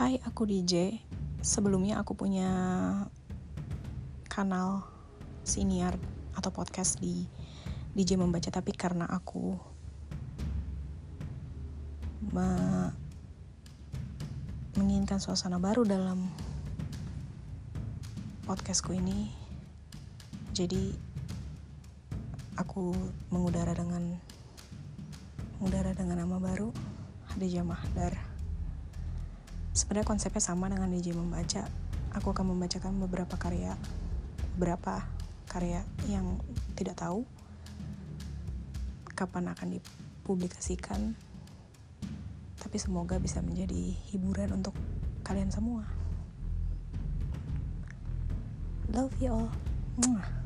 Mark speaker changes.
Speaker 1: Hai, aku DJ. Sebelumnya aku punya kanal siniar atau podcast di DJ Membaca, tapi karena aku me menginginkan suasana baru dalam podcastku ini, jadi aku mengudara dengan mengudara dengan nama baru DJ Mahdar. Sebenarnya konsepnya sama dengan DJ membaca. Aku akan membacakan beberapa karya, beberapa karya yang tidak tahu kapan akan dipublikasikan. Tapi semoga bisa menjadi hiburan untuk kalian semua. Love you all. Mwah.